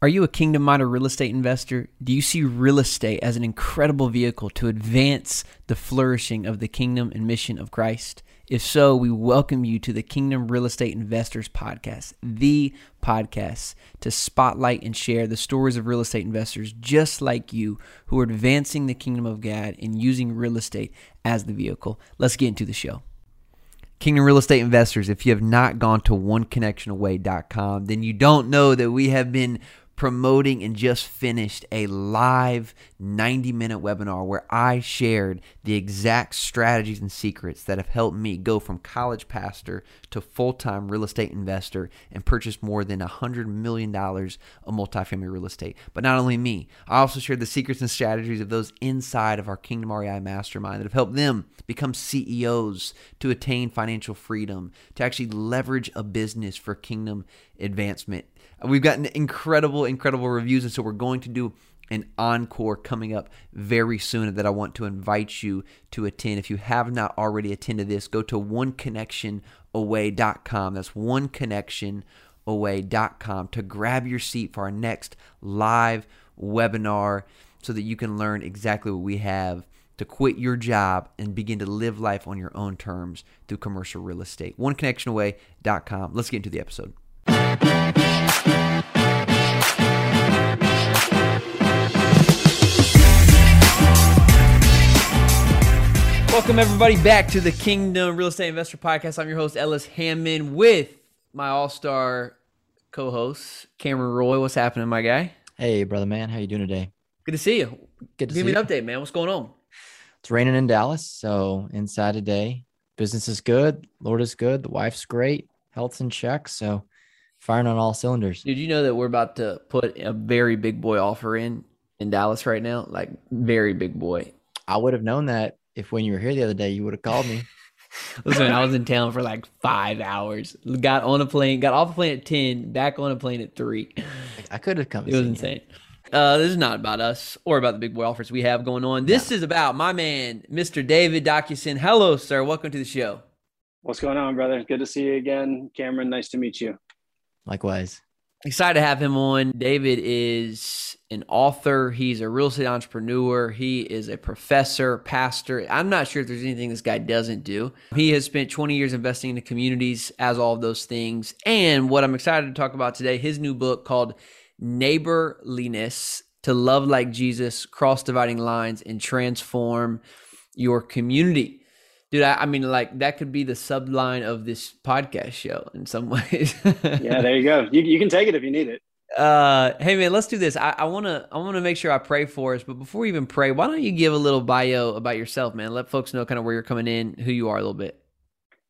Are you a kingdom minded real estate investor? Do you see real estate as an incredible vehicle to advance the flourishing of the kingdom and mission of Christ? If so, we welcome you to the Kingdom Real Estate Investors Podcast, the podcast to spotlight and share the stories of real estate investors just like you who are advancing the kingdom of God and using real estate as the vehicle. Let's get into the show. Kingdom Real Estate Investors, if you have not gone to oneconnectionaway.com, then you don't know that we have been promoting and just finished a live 90 minute webinar where I shared the exact strategies and secrets that have helped me go from college pastor to full time real estate investor and purchase more than $100 million of multifamily real estate. But not only me, I also shared the secrets and strategies of those inside of our Kingdom REI mastermind that have helped them become CEOs to attain financial freedom, to actually leverage a business for kingdom advancement We've gotten incredible, incredible reviews, and so we're going to do an encore coming up very soon that I want to invite you to attend. If you have not already attended this, go to oneconnectionaway.com. That's oneconnectionaway.com to grab your seat for our next live webinar so that you can learn exactly what we have to quit your job and begin to live life on your own terms through commercial real estate. Oneconnectionaway.com. Let's get into the episode. Welcome everybody back to the Kingdom Real Estate Investor Podcast. I'm your host Ellis Hammond with my all-star co-host Cameron Roy. What's happening, my guy? Hey, brother man, how you doing today? Good to see you. Good to Give see me you. an update, man. What's going on? It's raining in Dallas, so inside today. Business is good. Lord is good. The wife's great. Health's in check. So firing on all cylinders. Did you know that we're about to put a very big boy offer in in Dallas right now? Like very big boy. I would have known that if when you were here the other day, you would have called me. Listen, I was in town for like five hours. Got on a plane, got off a plane at ten, back on a plane at three. I could have come. It was insane. Uh, this is not about us or about the big boy offers we have going on. This is about my man, Mr. David Docusen. Hello, sir. Welcome to the show. What's going on, brother? Good to see you again. Cameron, nice to meet you. Likewise. Excited to have him on. David is an author. He's a real estate entrepreneur. He is a professor, pastor. I'm not sure if there's anything this guy doesn't do. He has spent 20 years investing in the communities as all of those things. And what I'm excited to talk about today, his new book called Neighborliness to Love Like Jesus, Cross Dividing Lines, and Transform Your Community. Dude, I, I mean, like that could be the subline of this podcast show in some ways. yeah, there you go. You, you can take it if you need it. Uh, hey man, let's do this. I, I wanna I wanna make sure I pray for us, but before we even pray, why don't you give a little bio about yourself, man? Let folks know kind of where you're coming in, who you are a little bit.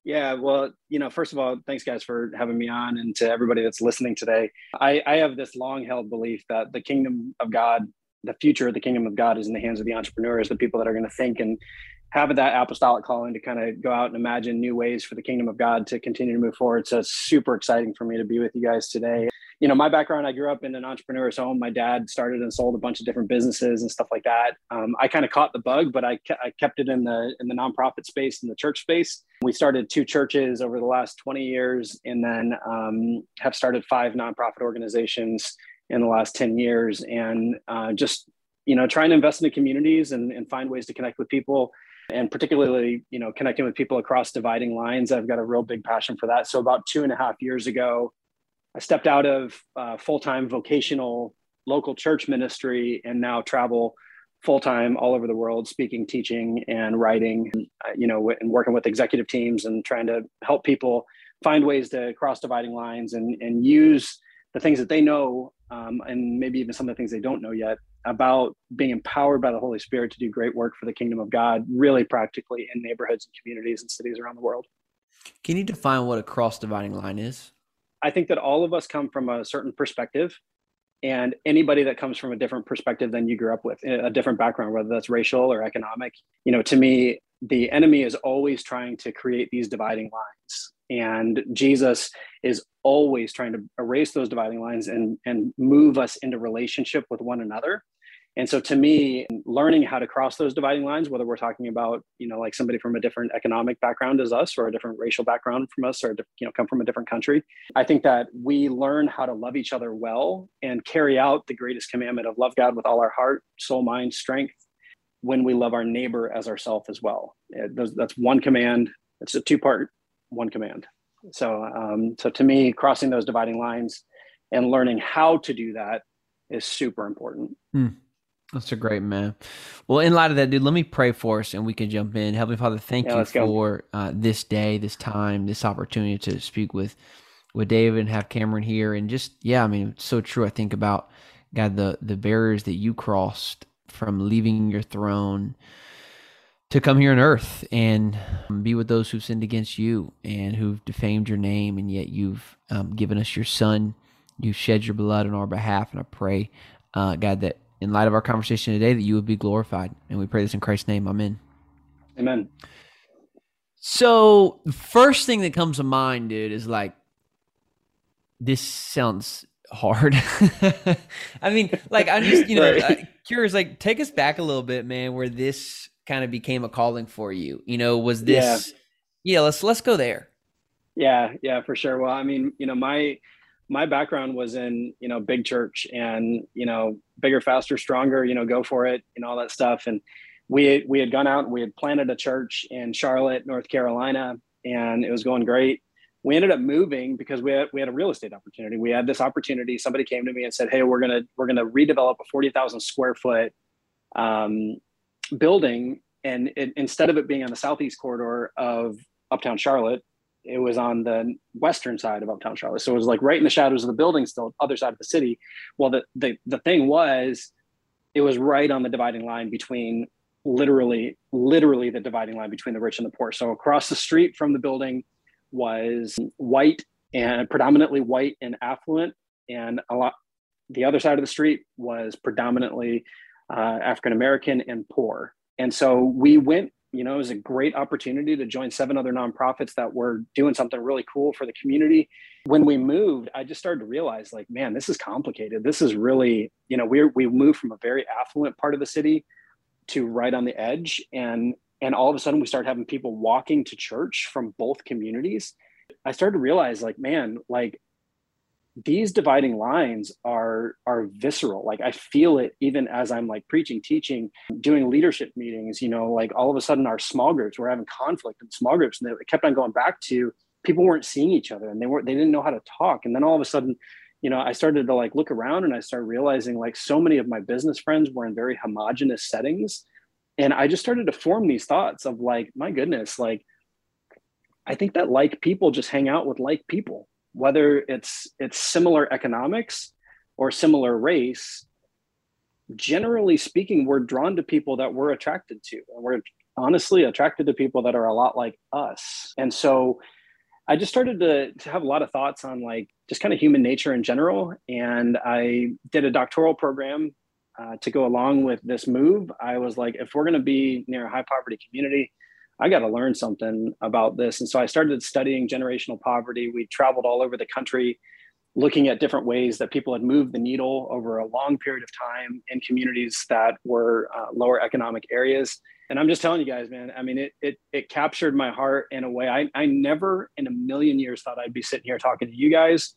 Yeah, well, you know, first of all, thanks guys for having me on, and to everybody that's listening today. I, I have this long-held belief that the kingdom of God, the future of the kingdom of God, is in the hands of the entrepreneurs, the people that are going to think and have that apostolic calling to kind of go out and imagine new ways for the kingdom of God to continue to move forward. So it's super exciting for me to be with you guys today. You know, my background, I grew up in an entrepreneur's home. My dad started and sold a bunch of different businesses and stuff like that. Um, I kind of caught the bug, but I, ke- I kept it in the in the nonprofit space and the church space. We started two churches over the last 20 years, and then um, have started five nonprofit organizations in the last 10 years, and uh, just you know, trying to invest in the communities and, and find ways to connect with people and particularly you know connecting with people across dividing lines i've got a real big passion for that. So about two and a half years ago i stepped out of uh, full-time vocational local church ministry and now travel full-time all over the world speaking teaching and writing uh, you know and working with executive teams and trying to help people find ways to cross dividing lines and and use the things that they know um, and maybe even some of the things they don't know yet about being empowered by the Holy Spirit to do great work for the kingdom of God, really practically in neighborhoods and communities and cities around the world. Can you define what a cross dividing line is? I think that all of us come from a certain perspective, and anybody that comes from a different perspective than you grew up with, a different background, whether that's racial or economic, you know, to me, the enemy is always trying to create these dividing lines. And Jesus is always trying to erase those dividing lines and, and move us into relationship with one another And so to me, learning how to cross those dividing lines, whether we're talking about, you know, like somebody from a different economic background as us or a different racial background from us or, you know, come from a different country, I think that we learn how to love each other well and carry out the greatest commandment of love God with all our heart, soul, mind, strength when we love our neighbor as ourself as well. That's one command. It's a two part, one command. So, um, so to me, crossing those dividing lines and learning how to do that is super important. Hmm. That's a great man. Well, in light of that, dude, let me pray for us and we can jump in. Heavenly Father, thank yeah, you for uh, this day, this time, this opportunity to speak with with David and have Cameron here. And just, yeah, I mean, it's so true. I think about, God, the, the barriers that you crossed from leaving your throne to come here on earth and be with those who've sinned against you and who've defamed your name. And yet you've um, given us your son. You've shed your blood on our behalf. And I pray, uh, God, that in light of our conversation today, that you would be glorified. And we pray this in Christ's name. Amen. Amen. So the first thing that comes to mind, dude, is like, this sounds hard. I mean, like, I'm just, you know, right. uh, curious, like, take us back a little bit, man, where this kind of became a calling for you. You know, was this, yeah, yeah let's, let's go there. Yeah. Yeah, for sure. Well, I mean, you know, my, my background was in you know big church and you know bigger faster stronger you know go for it and all that stuff and we we had gone out and we had planted a church in charlotte north carolina and it was going great we ended up moving because we had, we had a real estate opportunity we had this opportunity somebody came to me and said hey we're gonna we're gonna redevelop a 40000 square foot um, building and it, instead of it being on the southeast corridor of uptown charlotte it was on the western side of uptown Charlotte. So it was like right in the shadows of the building, still other side of the city. Well, the the the thing was, it was right on the dividing line between literally literally the dividing line between the rich and the poor. So across the street from the building was white and predominantly white and affluent, and a lot. The other side of the street was predominantly uh, African American and poor. And so we went you know, it was a great opportunity to join seven other nonprofits that were doing something really cool for the community. When we moved, I just started to realize, like, man, this is complicated. This is really, you know, we we moved from a very affluent part of the city to right on the edge, and and all of a sudden we started having people walking to church from both communities. I started to realize, like, man, like these dividing lines are are visceral. Like i feel it even as i'm like preaching teaching doing leadership meetings you know like all of a sudden our small groups we're having conflict in small groups and they kept on going back to people weren't seeing each other and they weren't they didn't know how to talk. And then all of a sudden you know i started to like look around and i started realizing like so many of my business friends were in very homogenous settings. And i just started to form these thoughts of like my goodness like i think that like people just hang out with like people whether it's it's similar economics or similar race generally speaking we're drawn to people that we're attracted to. And we're honestly attracted to people that are a lot like us. And so i just started to, to have a lot of thoughts on like just kind of human nature in general. And i did a doctoral program uh, to go along with this move. I was like if we're going to be near a high poverty community I got to learn something about this. And so I started studying generational poverty. We traveled all over the country looking at different ways that people had moved the needle over a long period of time in communities that were uh, lower economic areas. And I'm just telling you guys, man, I mean, it, it, it captured my heart in a way I, I never in a million years thought I'd be sitting here talking to you guys,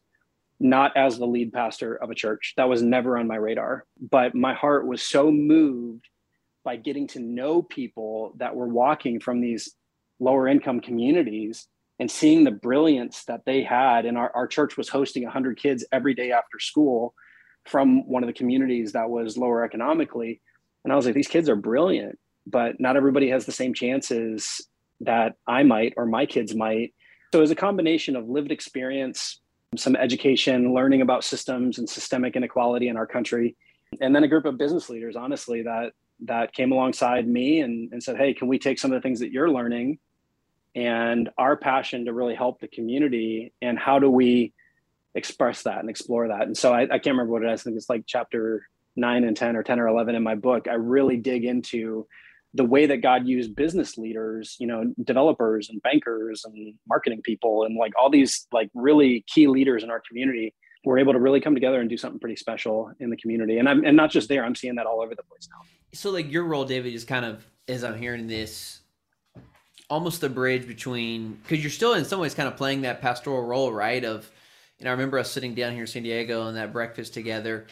not as the lead pastor of a church. That was never on my radar. But my heart was so moved by getting to know people that were walking from these lower income communities and seeing the brilliance that they had. And our, our church was hosting 100 kids every day after school from one of the communities that was lower economically. And i was like these kids are brilliant but not everybody has the same chances that i might or my kids might. So it was a combination of lived experience some education learning about systems and systemic inequality in our country and then a group of business leaders honestly that that came alongside me and, and said, Hey, can we take some of the things that you're learning and our passion to really help the community? And how do we express that and explore that? And so I, I can't remember what it is. I think it's like chapter nine and 10 or 10 or 11 in my book. I really dig into the way that God used business leaders, you know, developers and bankers and marketing people and like all these like really key leaders in our community we're able to really come together and do something pretty special in the community. And I'm and not just there, I'm seeing that all over the place now. So like your role, David, is kind of as I'm hearing this, almost the bridge between because you're still in some ways kind of playing that pastoral role, right? Of you know, I remember us sitting down here in San Diego and that breakfast together.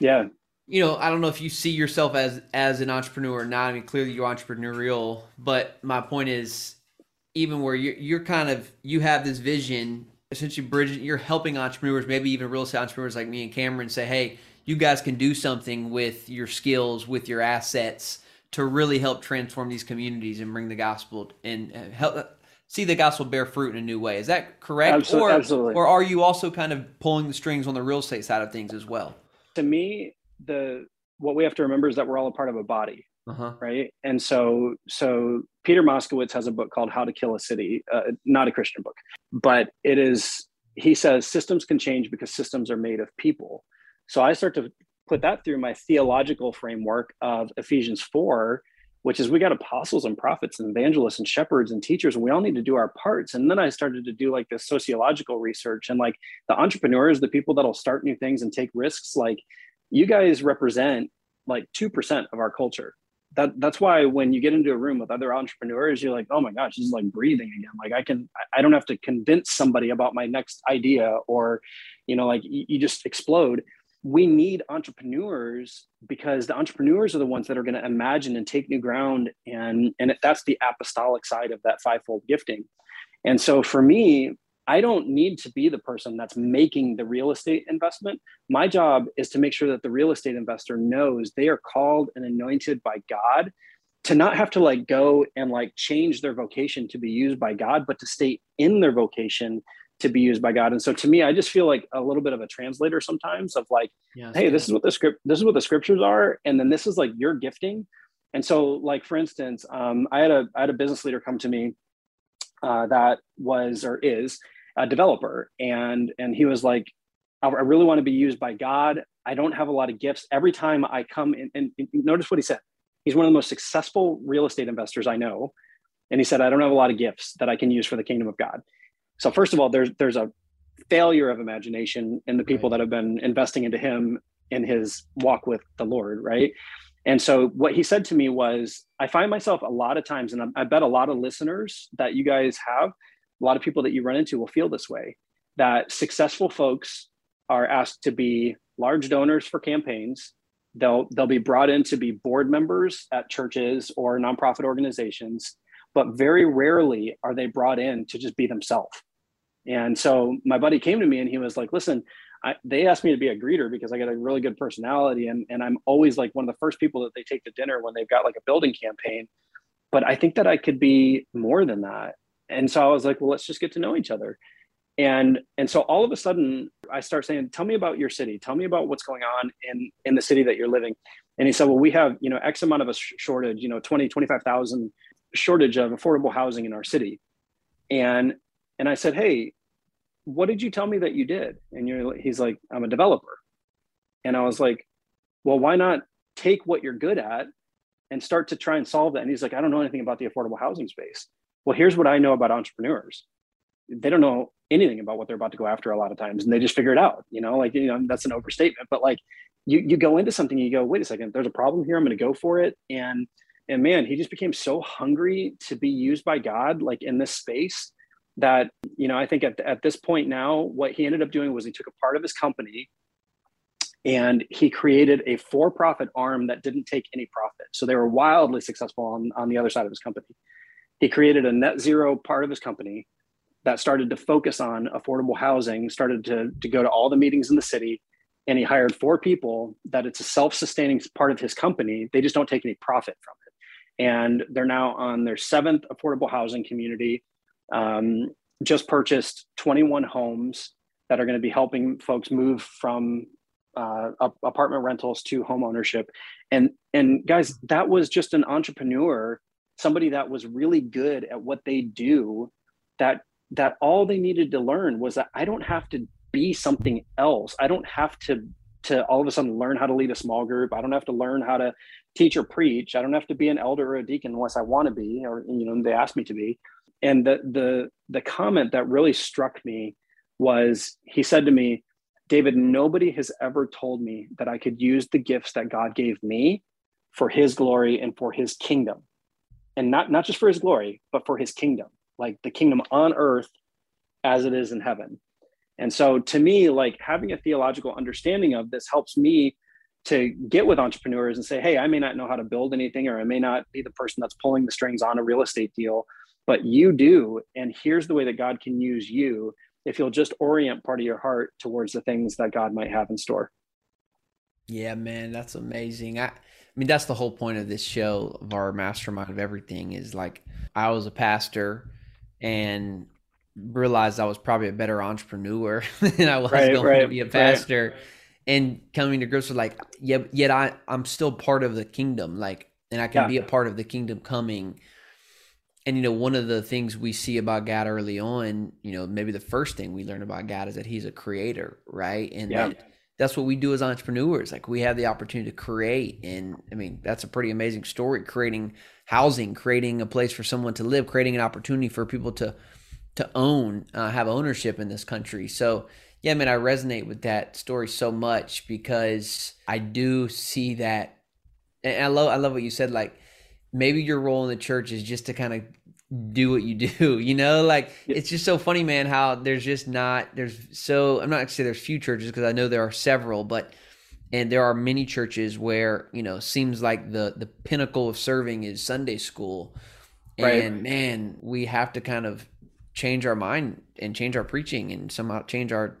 Yeah. You know, I don't know if you see yourself as as an entrepreneur or not. I mean, clearly you're entrepreneurial, but my point is, even where you're, you're kind of you have this vision essentially bridging you're helping entrepreneurs maybe even real estate entrepreneurs like me and cameron say hey you guys can do something with your skills with your assets to really help transform these communities and bring the gospel and uh, help uh, see the gospel bear fruit in a new way. Is that correct? Absolutely, or, absolutely. or are you also kind of pulling the strings on the real estate side of things as well? To me the what we have to remember is that we're all a part of a body uh-huh. right? And so so peter moskowitz has a book called how to kill a city uh, not a christian book but it is he says systems can change because systems are made of people. So i start to put that through my theological framework of ephesians 4 which is we got apostles and prophets and evangelists and shepherds and teachers and we all need to do our parts. And then i started to do like this sociological research and like the entrepreneurs the people that'll start new things and take risks like you guys represent like 2% of our culture that that's why when you get into a room with other entrepreneurs you're like oh my gosh this is like breathing again. Like i can i don't have to convince somebody about my next idea or you know like you, you just explode. We need entrepreneurs because the entrepreneurs are the ones that are going to imagine and take new ground and and that's the apostolic side of that fivefold gifting. And so for me I don't need to be the person that's making the real estate investment. My job is to make sure that the real estate investor knows they are called and anointed by God to not have to like go and like change their vocation to be used by God, but to stay in their vocation to be used by God. And so to me, I just feel like a little bit of a translator sometimes of like, yes, hey, this is what the script, this is what the scriptures are, and then this is like your gifting. And so, like for instance, um, I had a I had a business leader come to me uh, that was or is a developer. And and he was like i really want to be used by god. I don't have a lot of gifts. Every time i come in and, and notice what he said. He's one of the most successful real estate investors i know. And he said i don't have a lot of gifts that i can use for the kingdom of god. So first of all there's there's a failure of imagination in the people right. that have been investing into him in his walk with the lord right and so what he said to me was i find myself a lot of times and i bet a lot of listeners that you guys have a lot of people that you run into will feel this way that successful folks are asked to be large donors for campaigns. They'll they'll be brought in to be board members at churches or nonprofit organizations but very rarely are they brought in to just be themselves. And so my buddy came to me and he was like listen I, they asked me to be a greeter because I got a really good personality and, and I'm always like one of the first people that they take to dinner when they've got like a building campaign. But I think that I could be more than that and so I was like, well, let's just get to know each other. And and so all of a sudden I start saying, tell me about your city. Tell me about what's going on in in the city that you're living. And he said, well, we have, you know, X amount of a shortage, you know, 20, 25,000 shortage of affordable housing in our city. And and I said, hey, what did you tell me that you did? And you're he's like, I'm a developer. And I was like, well, why not take what you're good at and start to try and solve that? And he's like, I don't know anything about the affordable housing space well, here's what I know about entrepreneurs. They don't know anything about what they're about to go after a lot of times, and they just figure it out. You know, like you know, that's an overstatement, but like you you go into something, you go, wait a second, there's a problem here. I'm going to go for it, and and man, he just became so hungry to be used by God, like in this space, that you know, I think at at this point now, what he ended up doing was he took a part of his company and he created a for-profit arm that didn't take any profit. So they were wildly successful on, on the other side of his company he created a net zero part of his company that started to focus on affordable housing, started to, to go to all the meetings in the city. And he hired four people that it's a self sustaining part of his company. They just don't take any profit from it. And they're now on their seventh affordable housing community. Um, just purchased 21 homes that are going to be helping folks move from uh, apartment rentals to home ownership. And and guys, that was just an entrepreneur somebody that was really good at what they do that that all they needed to learn was that I don't have to be something else. I don't have to to all of a sudden learn how to lead a small group. I don't have to learn how to teach or preach. I don't have to be an elder or a deacon unless I want to be or you know they ask me to be. And the the the comment that really struck me was he said to me, David, nobody has ever told me that I could use the gifts that God gave me for his glory and for his kingdom. And not, not just for his glory, but for his kingdom, like the kingdom on earth as it is in heaven. And so to me, like having a theological understanding of this helps me to get with entrepreneurs and say, hey, I may not know how to build anything, or I may not be the person that's pulling the strings on a real estate deal, but you do. And here's the way that God can use you if you'll just orient part of your heart towards the things that God might have in store. Yeah, man, that's amazing. I, I mean, that's the whole point of this show, of our mastermind of everything is like, I was a pastor and realized I was probably a better entrepreneur than I was right, going right, to be a pastor. Right. And coming to grips with like, yet, yet I, I'm still part of the kingdom. Like, and I can yeah. be a part of the kingdom coming. And, you know, one of the things we see about God early on, you know, maybe the first thing we learn about God is that he's a creator, right? And yeah. that, that's what we do as entrepreneurs. Like we have the opportunity to create. And I mean, that's a pretty amazing story creating housing, creating a place for someone to live, creating an opportunity for people to to own, uh, have ownership in this country. So, yeah, man, I resonate with that story so much because I do see that, and I love, I love what you said. Like, maybe your role in the church is just to kind of do what you do, you know? Like, it's just so funny, man, how there's just not, there's so, I'm not gonna say there's few churches because I know there are several, but, and there are many churches where, you know, seems like the, the pinnacle of serving is Sunday school. right. And man, we have to kind of change our mind and change our preaching and somehow change our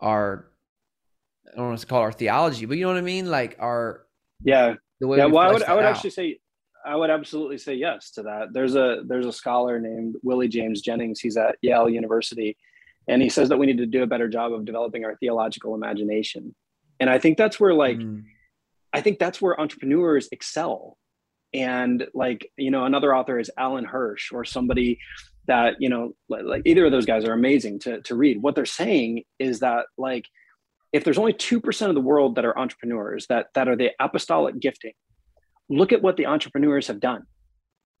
our I don't want to call our theology, but you know what I mean? Like our yeah the way yeah. Well, I would I would out. actually say I would absolutely say yes to that. There's a there's a scholar named Willie James Jennings. He's at Yale University, and he says that we need to do a better job of developing our theological imagination. And I think that's where like mm. I think that's where entrepreneurs excel. And like you know, another author is Alan Hirsch or somebody that you know like either of those guys are amazing to, to read what they're saying is that like if there's only 2% of the world that are entrepreneurs that that are the apostolic gifting look at what the entrepreneurs have done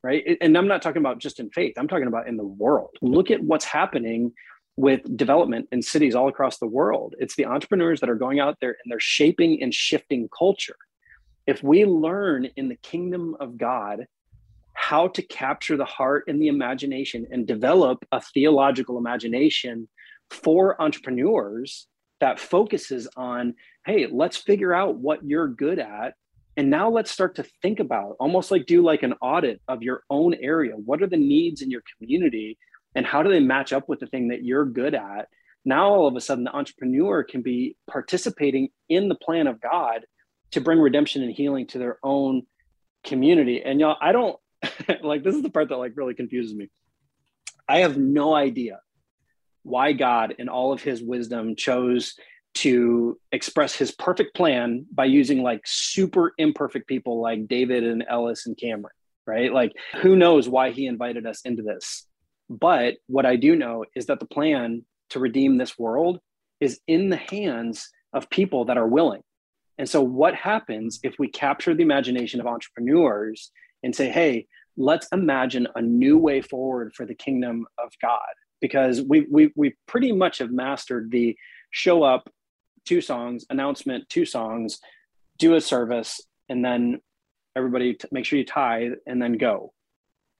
right? And i'm not talking about just in faith. I'm talking about in the world. Look at what's happening with development in cities all across the world. It's the entrepreneurs that are going out there and they're shaping and shifting culture. If we learn in the kingdom of god how to capture the heart and the imagination and develop a theological imagination for entrepreneurs that focuses on hey let's figure out what you're good at and now let's start to think about almost like do like an audit of your own area. What are the needs in your community and how do they match up with the thing that you're good at? Now all of a sudden the entrepreneur can be participating in the plan of god to bring redemption and healing to their own community. And y'all i don't like this is the part that like really confuses me. I have no idea why God in all of his wisdom chose to express his perfect plan by using like super imperfect people like David and Ellis and Cameron, right? Like who knows why he invited us into this. But what I do know is that the plan to redeem this world is in the hands of people that are willing. And so, what happens if we capture the imagination of entrepreneurs and say, hey, let's imagine a new way forward for the kingdom of God. Because we, we, we pretty much have mastered the show up, two songs, announcement, two songs, do a service, and then everybody t- make sure you tithe and then go.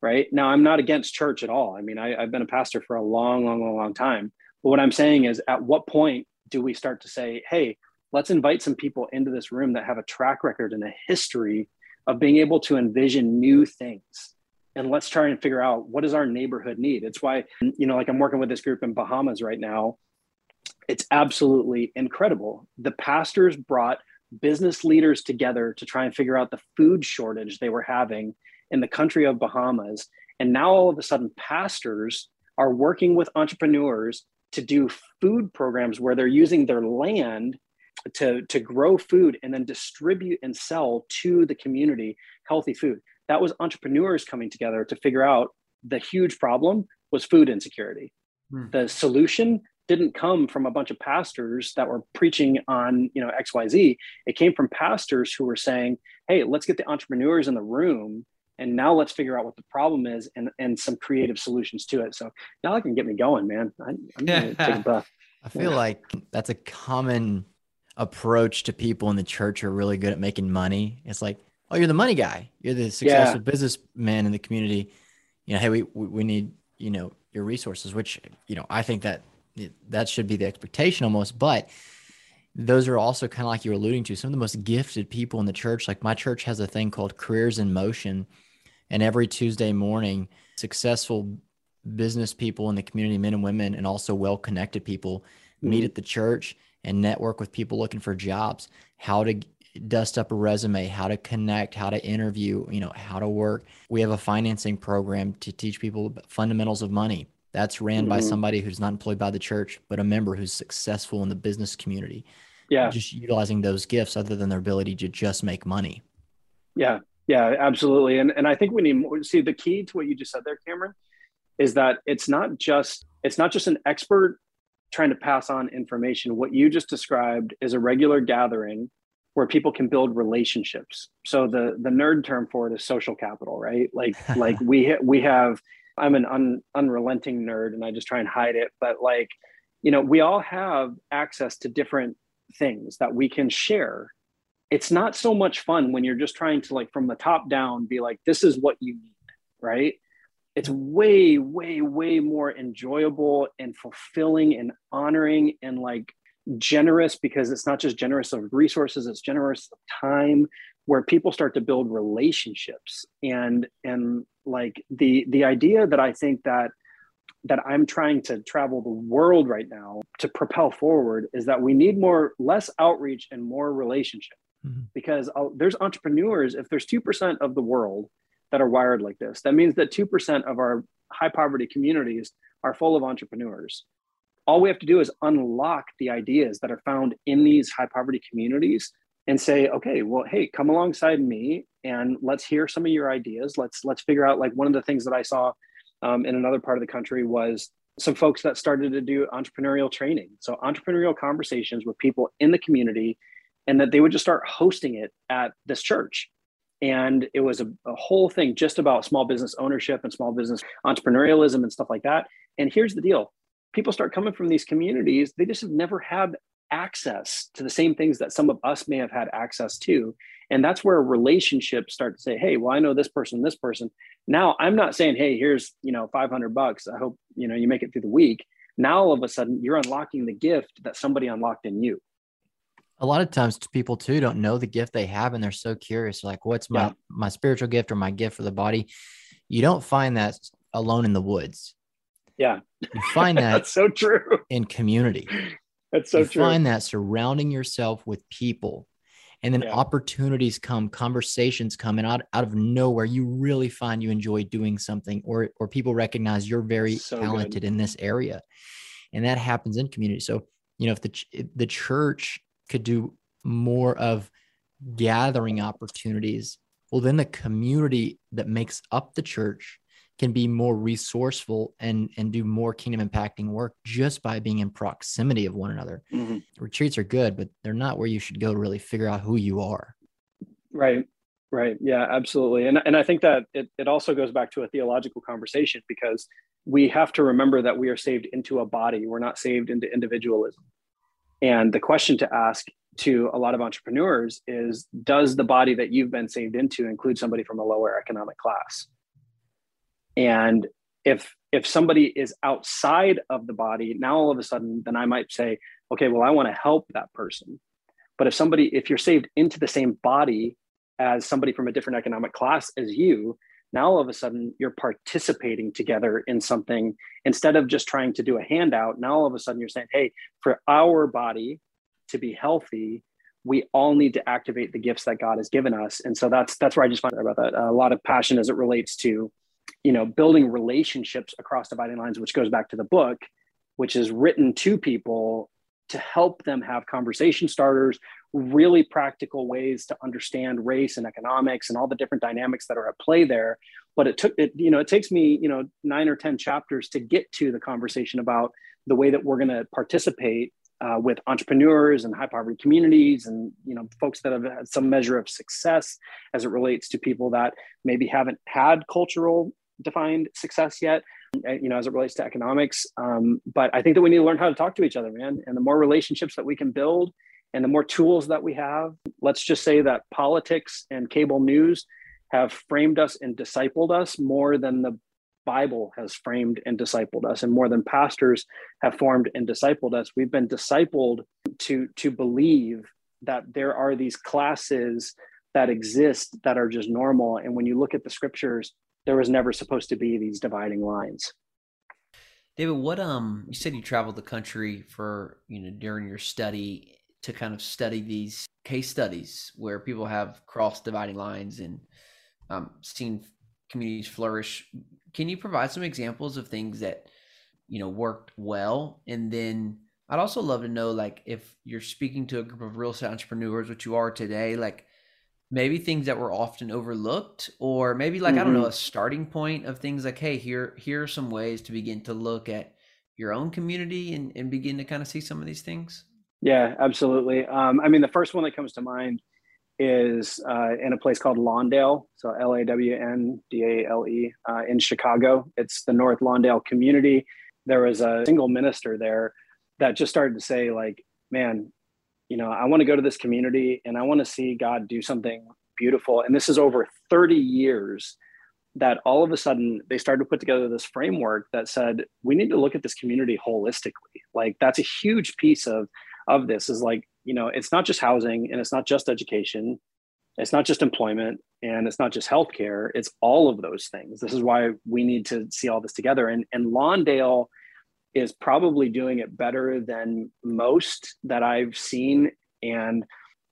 Right now, I'm not against church at all. I mean, I, I've been a pastor for a long, long, long, long time. But what I'm saying is, at what point do we start to say, hey, let's invite some people into this room that have a track record and a history of being able to envision new things and let's try and figure out what does our neighborhood need it's why you know like i'm working with this group in bahamas right now it's absolutely incredible the pastors brought business leaders together to try and figure out the food shortage they were having in the country of bahamas and now all of a sudden pastors are working with entrepreneurs to do food programs where they're using their land to, to grow food and then distribute and sell to the community healthy food. That was entrepreneurs coming together to figure out the huge problem was food insecurity. Hmm. The solution didn't come from a bunch of pastors that were preaching on you know xyz it came from pastors who were saying hey let's get the entrepreneurs in the room and now let's figure out what the problem is and and some creative solutions to it so y'all can get me going man I, am gonna take a breath I feel yeah. like that's a common approach to people in the church who are really good at making money. It's like, oh, you're the money guy. You're the successful yeah. businessman in the community. You know, hey, we we need you know your resources, which you know I think that that should be the expectation almost, but those are also kind of like you're alluding to some of the most gifted people in the church. Like my church has a thing called Careers in Motion. And every Tuesday morning, successful business people in the community, men and women, and also well connected people mm-hmm. meet at the church and network with people looking for jobs, how to dust up a resume, how to connect, how to interview, you know, how to work. We have a financing program to teach people fundamentals of money. That's ran mm-hmm. by somebody who's not employed by the church, but a member who's successful in the business community. Yeah. Just utilizing those gifts other than their ability to just make money. Yeah. Yeah, absolutely. And and I think we need more see the key to what you just said there, Cameron, is that it's not just it's not just an expert trying to pass on information. What you just described is a regular gathering where people can build relationships. So the the nerd term for it is social capital, right? Like like we we have I'm an un, unrelenting nerd and I just try and hide it. But like, you know, we all have access to different things that we can share. It's not so much fun when you're just trying to like from the top down be like, this is what you need, right? It's way, way, way more enjoyable and fulfilling and honoring and like generous because it's not just generous of resources, it's generous of time where people start to build relationships. And and like the the idea that i think that that i'm trying to travel the world right now to propel forward is that we need more less outreach and more relationship. Mm-hmm. because uh, there's entrepreneurs if there's 2% of the world that are wired like this that means that 2% of our high poverty communities are full of entrepreneurs. All we have to do is unlock the ideas that are found in these high poverty communities and say okay well hey come alongside me and let's hear some of your ideas. Let's let's figure out like one of the things that i saw um, in another part of the country was some folks that started to do entrepreneurial training. So entrepreneurial conversations with people in the community and that they would just start hosting it at this church. And it was a, a whole thing just about small business ownership and small business entrepreneurialism and stuff like that. And here's the deal. People start coming from these communities they just have never had access to the same things that some of us may have had access to. And that's where relationships start to say hey well i know this person this person. Now i'm not saying hey here's you know 500 bucks. I hope you know you make it through the week. Now all of a sudden you're unlocking the gift that somebody unlocked in you. A lot of times people too don't know the gift they have and they're so curious like what's my yeah. my spiritual gift or my gift for the body? You don't find that alone in the woods. Yeah. You find that that's so true. in community that's so you true. Find that surrounding yourself with people, and then yeah. opportunities come, conversations come, and out, out of nowhere, you really find you enjoy doing something, or or people recognize you're very so talented good. in this area, and that happens in community. So you know, if the if the church could do more of gathering opportunities, well, then the community that makes up the church can be more resourceful and and do more kingdom impacting work just by being in proximity of one another. Mm-hmm. Retreats are good, but they're not where you should go to really figure out who you are. Right. Right. Yeah, absolutely. And and I think that it, it also goes back to a theological conversation because we have to remember that we are saved into a body. We're not saved into individualism. And the question to ask to a lot of entrepreneurs is does the body that you've been saved into include somebody from a lower economic class? And if if somebody is outside of the body now all of a sudden then i might say okay well i want to help that person. But if somebody if you're saved into the same body as somebody from a different economic class as you now all of a sudden you're participating together in something. Instead of just trying to do a handout now all of a sudden you're saying hey for our body to be healthy we all need to activate the gifts that god has given us. And so that's that's where i just find about that. A lot of passion as it relates to you know building relationships across dividing lines which goes back to the book which is written to people to help them have conversation starters really practical ways to understand race and economics and all the different dynamics that are at play there. But it took it you know it takes me you know 9 or 10 chapters to get to the conversation about the way that we're going to participate uh, with entrepreneurs and high poverty communities and you know folks that have had some measure of success as it relates to people that maybe haven't had cultural defined success yet eh, you know, as it relates to economics. Um, but I think that we need to learn how to talk to each other, man. And the more relationships that we can build and the more tools that we have, let's just say that politics and cable news have framed us and discipled us more than the Bible has framed and discipled us, and more than pastors have formed and discipled us. We've been discipled to, to believe that there are these classes that exist that are just normal. And when you look at the scriptures, there was never supposed to be these dividing lines. David, what um you said you traveled the country for, you know, during your study to kind of study these case studies where people have crossed dividing lines and um, seen communities flourish. Can you provide some examples of things that you know worked well and then I'd also love to know, like, if you're speaking to a group of real estate entrepreneurs, which you are today, like maybe things that were often overlooked, or maybe like mm-hmm. I don't know, mm-hmm. a starting point of things like, hey, here here are some ways to begin to look at your own community and, and begin to kind of see some of these things. Yeah, absolutely. Um, I mean, the first one that comes to mind is uh, in a place called Lawndale, so L A W N D A L E, uh, in Chicago. It's the North Lawndale community. There was a single minister there that just started to say like man you know i want to go to this community and i want to see god do something beautiful and this is over 30 years that all of a sudden they started to put together this framework that said we need to look at this community holistically like that's a huge piece of of this is like you know it's not just housing and it's not just education it's not just employment and it's not just healthcare it's all of those things this is why we need to see all this together and and lawndale is probably doing it better than most that I've seen. And,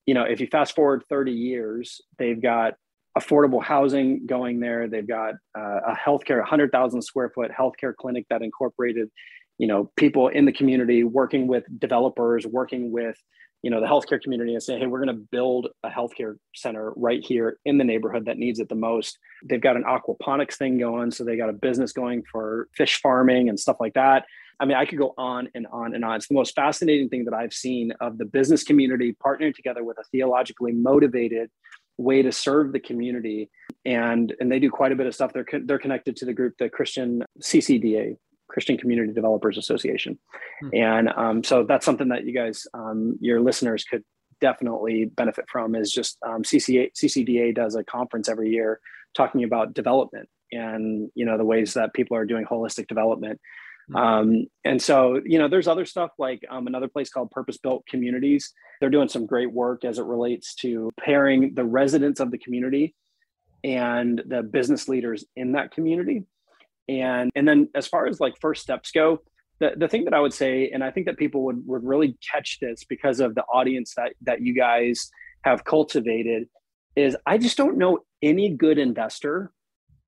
you know, if you fast forward 30 years, they've got affordable housing going there. They've got uh, a healthcare, 100,000 square foot healthcare clinic that incorporated, you know, people in the community working with developers, working with, you know, the healthcare community and say, hey, we're going to build a healthcare center right here in the neighborhood that needs it the most. They've got an aquaponics thing going. So they got a business going for fish farming and stuff like that. I mean, I could go on and on and on. It's the most fascinating thing that I've seen of the business community partnering together with a theologically motivated way to serve the community. And, and they do quite a bit of stuff. They're, they're connected to the group, the Christian CCDA, Christian Community Developers Association. Mm-hmm. And um, so that's something that you guys, um, your listeners could definitely benefit from is just um, CCA, CCDA does a conference every year talking about development and you know the ways that people are doing holistic development Mm-hmm. Um, and so, you know, there's other stuff like um, another place called Purpose Built Communities. They're doing some great work as it relates to pairing the residents of the community and the business leaders in that community. And and then as far as like first steps go, the, the thing that I would say, and I think that people would, would really catch this because of the audience that that you guys have cultivated, is I just don't know any good investor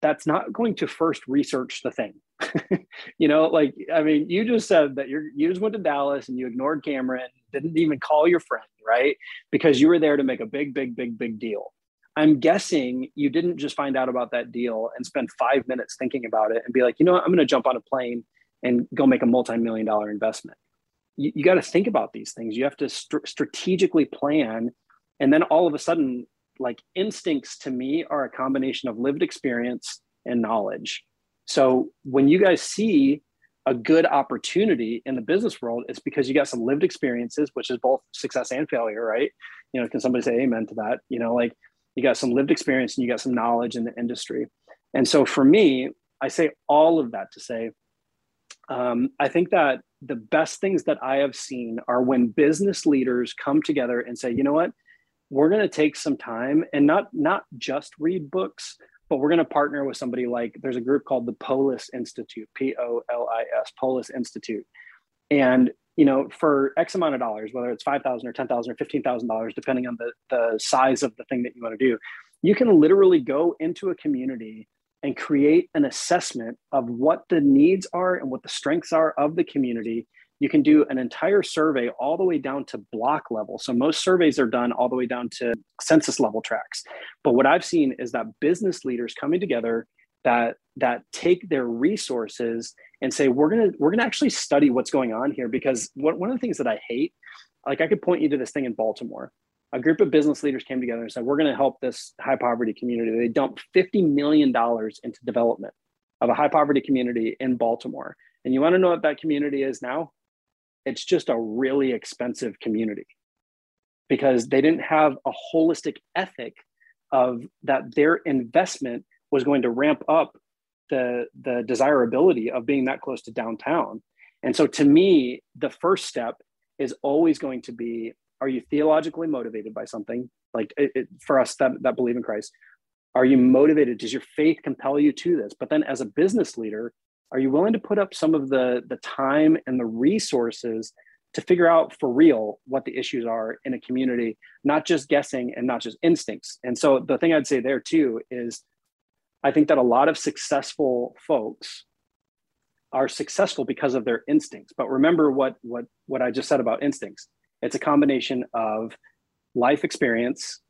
that's not going to first research the thing. you know, like I mean, you just said that you you just went to Dallas and you ignored Cameron, didn't even call your friend, right? Because you were there to make a big, big, big, big deal. I'm guessing you didn't just find out about that deal and spend five minutes thinking about it and be like, you know what, I'm going to jump on a plane and go make a multi-million dollar investment. You, you got to think about these things. You have to st- strategically plan, and then all of a sudden, like instincts to me are a combination of lived experience and knowledge so when you guys see a good opportunity in the business world, it's because you got some lived experiences, which is both success and failure, right? You know, can somebody say amen to that? You know, like you got some lived experience and you got some knowledge in the industry. And so for me, I say all of that to say, um, I think that the best things that I have seen are when business leaders come together and say, you know what, we're going to take some time and not not just read books, but we're going to partner with somebody like there's a group called the Polis Institute, P O L I S, Polis Institute. And you know, for X amount of dollars, whether it's five thousand or ten thousand or fifteen thousand dollars, depending on the the size of the thing that you want to do, you can literally go into a community and create an assessment of what the needs are and what the strengths are of the community you can do an entire survey all the way down to block level. So most surveys are done all the way down to census level tracks. But what I've seen is that business leaders coming together that that take their resources and say we're gonna we're gonna actually study what's going on here because what, one of the things that I hate, like I could point you to this thing in Baltimore. A group of business leaders came together and said we're going to help this high poverty community. They dumped fifty million dollars into development of a high poverty community in Baltimore. And you want to know what that community is now? It's just a really expensive community because they didn't have a holistic ethic of that their investment was going to ramp up the the desirability of being that close to downtown. And so to me, the first step is always going to be are you theologically motivated by something? Like it, it, for us that, that believe in christ are you motivated? Does your faith compel you to this? But then as a business leader are you willing to put up some of the the time and the resources to figure out for real what the issues are in a community not just guessing and not just instincts? And so the thing i'd say there too is i think that a lot of successful folks are successful because of their instincts but remember what what what i just said about instincts it's a combination of life experience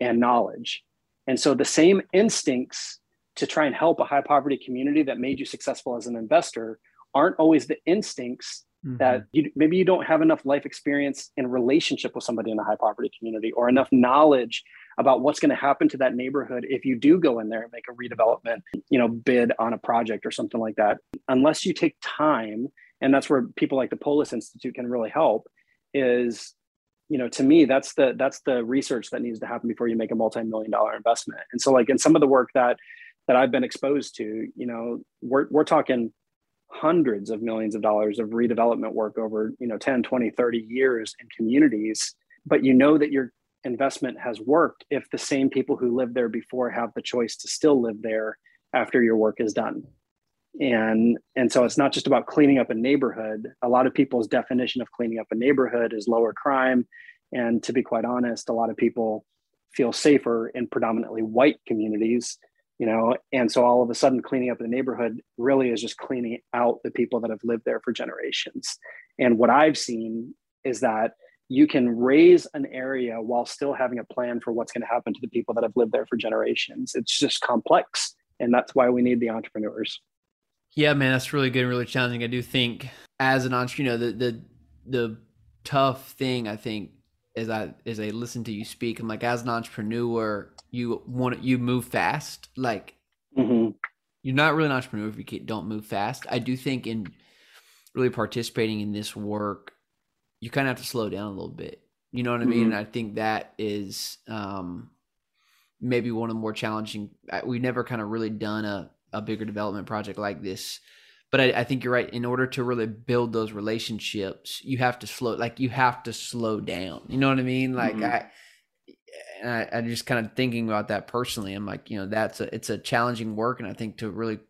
and knowledge. And so the same instincts to try and help a high poverty community that made you successful as an investor aren't always the instincts mm-hmm. that you, maybe you don't have enough life experience in relationship with somebody in a high poverty community or enough knowledge about what's going to happen to that neighborhood if you do go in there and make a redevelopment you know bid on a project or something like that. Unless you take time and that's where people like the polis institute can really help is you know to me that's the that's the research that needs to happen before you make a multi-million dollar investment. And so like in some of the work that that i've been exposed to you know we're, we're talking hundreds of millions of dollars of redevelopment work over you know 10 20 30 years in communities but you know that your investment has worked if the same people who lived there before have the choice to still live there after your work is done. And and so it's not just about cleaning up a neighborhood. A lot of people's definition of cleaning up a neighborhood is lower crime. And to be quite honest a lot of people feel safer in predominantly white communities you know? And so all of a sudden cleaning up the neighborhood really is just cleaning out the people that have lived there for generations. And what i've seen is that you can raise an area while still having a plan for what's going to happen to the people that have lived there for generations it's just complex and that's why we need the entrepreneurs yeah, man, that's really good and really challenging. I do think as an entrepreneur, the the the tough thing I think as I as I listen to you speak, I'm like as an entrepreneur, you want you move fast. Like mm-hmm. you're not really an entrepreneur if you don't move fast. I do think in really participating in this work, you kind of have to slow down a little bit. You know what I mean? Mm-hmm. And I think that is um, maybe one of the more challenging. We've never kind of really done a a bigger development project like this. But I, I, think you're right. In order to really build those relationships, you have to slow, like you have to slow down. You know what I mean? Like mm-hmm. I, and I, I'm just kind of thinking about that personally. I'm like, you know, that's a, it's a challenging work. And I think to really,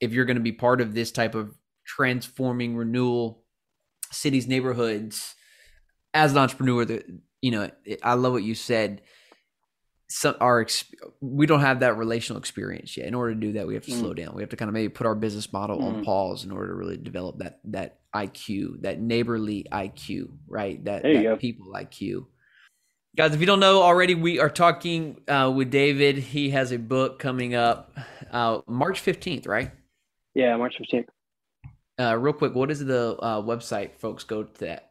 if you're going to be part of this type of transforming renewal cities, neighborhoods, as an entrepreneur, that, you know, I love what you said some our we don't have that relational experience yet. In order to do that, we have to mm. slow down. We have to kind of maybe put our business model mm. on pause in order to really develop that that IQ, that neighborly IQ, right? That, that people IQ. Guys, if you don't know already, we are talking uh, with David. He has a book coming up uh, March 15th, right? Yeah, March 15th. Uh, real quick, what is the uh, website folks go to that?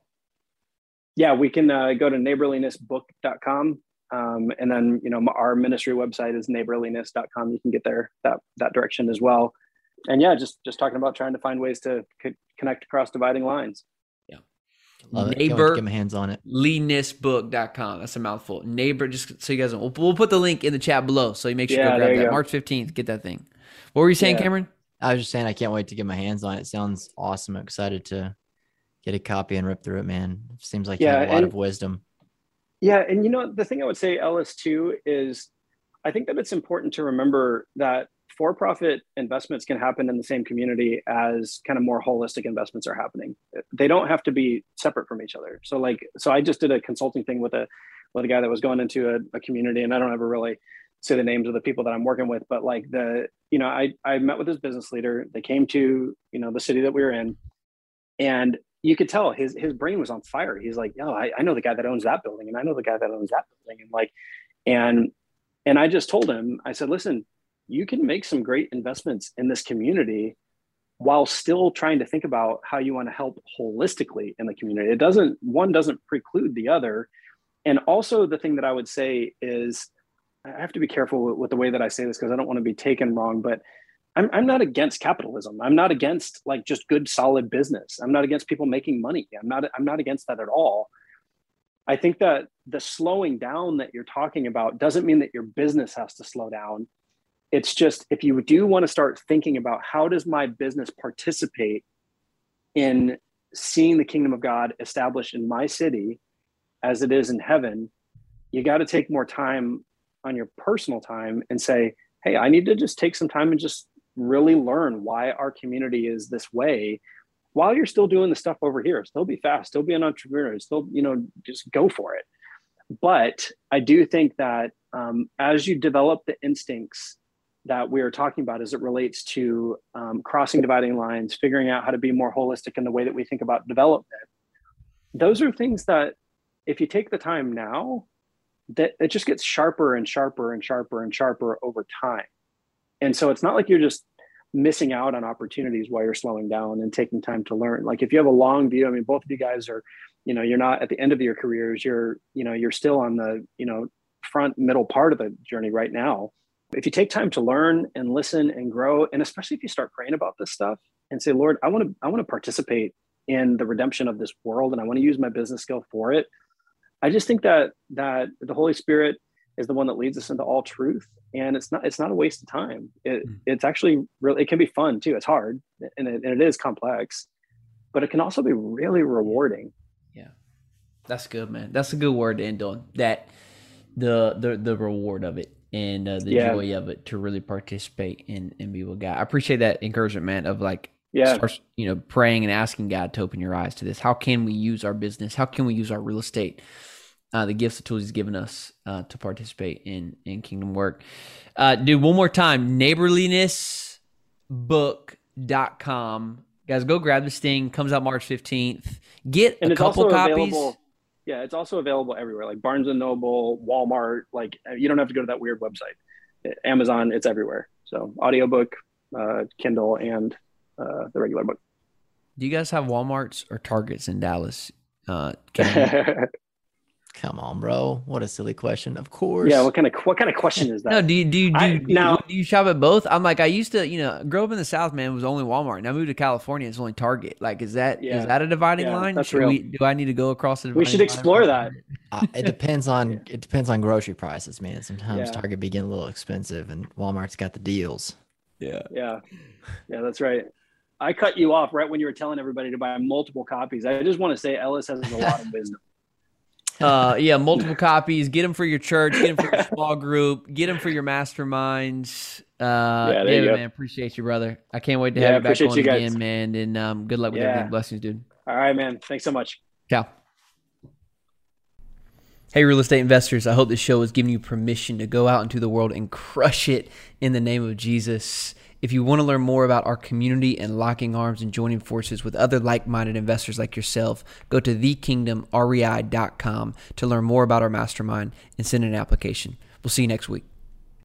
Yeah, we can uh, go to neighborlinessbook.com um, and then, you know, our ministry website is neighborliness.com. You can get there that, that direction as well. And yeah, just, just talking about trying to find ways to co- connect across dividing lines. Yeah. Love it. Neighbor, get my hands on it. Leannessbook.com. That's a mouthful. Neighbor, just so you guys know, we'll, we'll put the link in the chat below. So you make sure yeah, to grab that. Go. March 15th, get that thing. What were you saying, yeah. Cameron? I was just saying, I can't wait to get my hands on it. it sounds awesome. I'm excited to get a copy and rip through it, man. It seems like yeah, you have a lot of wisdom. Yeah, and you know the thing I would say, Ellis, too, is I think that it's important to remember that for-profit investments can happen in the same community as kind of more holistic investments are happening. They don't have to be separate from each other. So, like, so I just did a consulting thing with a with a guy that was going into a, a community, and I don't ever really say the names of the people that I'm working with, but like the, you know, I I met with this business leader. They came to you know the city that we were in, and you could tell his his brain was on fire. He's like, "Yo, I, I know the guy that owns that building, and I know the guy that owns that building," and like, and and I just told him, I said, "Listen, you can make some great investments in this community." while still trying to think about how you want to help holistically in the community it doesn't one doesn't preclude the other and also the thing that i would say is i have to be careful with, with the way that i say this because i don't want to be taken wrong but I'm, I'm not against capitalism. I'm not against like just good, solid business. I'm not against people making money. I'm not, I'm not against that at all. I think that the slowing down that you're talking about doesn't mean that your business has to slow down. It's just if you do want to start thinking about how does my business participate in seeing the kingdom of God established in my city as it is in heaven, you got to take more time on your personal time and say, hey, I need to just take some time and just really learn why our community is this way while you're still doing the stuff over here. Still be fast still be an entrepreneur still you know just go for it. But i do think that um, as you develop the instincts that we are talking about as it relates to um, crossing dividing lines figuring out how to be more holistic in the way that we think about development those are things that if you take the time now that it just gets sharper and sharper and sharper and sharper over time and so it's not like you're just missing out on opportunities while you're slowing down and taking time to learn. Like if you have a long view, I mean, both of you guys are, you know, you're not at the end of your careers. You're, you know, you're still on the, you know, front middle part of the journey right now. If you take time to learn and listen and grow, and especially if you start praying about this stuff and say, Lord, I want to, I want to participate in the redemption of this world and I want to use my business skill for it. I just think that that the Holy Spirit is the one that leads us into all truth and it's not it's not a waste of time it, mm. it's actually really it can be fun too it's hard and it, and it is complex but it can also be really rewarding yeah that's good man that's a good word to end on that the the the reward of it and uh, the yeah. joy of it to really participate and and be with God. I appreciate that encouragement, man. Of like, yeah, start, you know, praying and asking God to open your eyes to this. How can we use our business? How can we use our real estate uh, the gifts, the tools he's given us uh, to participate in in kingdom work. Uh, dude, one more time, neighborlinessbook.com. Guys, go grab this thing. Comes out March 15th. Get and a couple copies. Available, yeah, it's also available everywhere, like Barnes and Noble, Walmart. Like you don't have to go to that weird website. Amazon, it's everywhere. So audiobook, uh, Kindle, and uh, the regular book. Do you guys have Walmarts or Targets in Dallas? Uh, Come on, bro. What a silly question. Of course. Yeah. What kind of what kind of question is that? No. Do you do you, do, I, do, now, do you shop at both? I'm like I used to. You know, grow up in the South. Man, it was only Walmart. Now I moved to California. It's only Target. Like, is that yeah. is that a dividing yeah, line? That's Should real. We, do I need to go across the? We should explore that. Uh, it depends on it depends on grocery prices, man. Sometimes yeah. Target be getting a little expensive, and Walmart's got the deals. Yeah. Yeah. Yeah. That's right. I cut you off right when you were telling everybody to buy multiple copies. I just want to say Ellis has a lot of wisdom. Uh, yeah, multiple copies. Get them for your church. Get them for your small group. Get them for your masterminds. Uh, yeah, David, man, appreciate you, brother. I can't wait to yeah, have you back on again, man. And um, good luck with yeah. everything. Blessings, dude. All right, man. Thanks so much. Ciao. Hey, real estate investors. I hope this show has given you permission to go out into the world and crush it in the name of Jesus. If you want to learn more about our community and locking arms and joining forces with other like minded investors like yourself, go to thekingdomrei.com to learn more about our mastermind and send an application. We'll see you next week.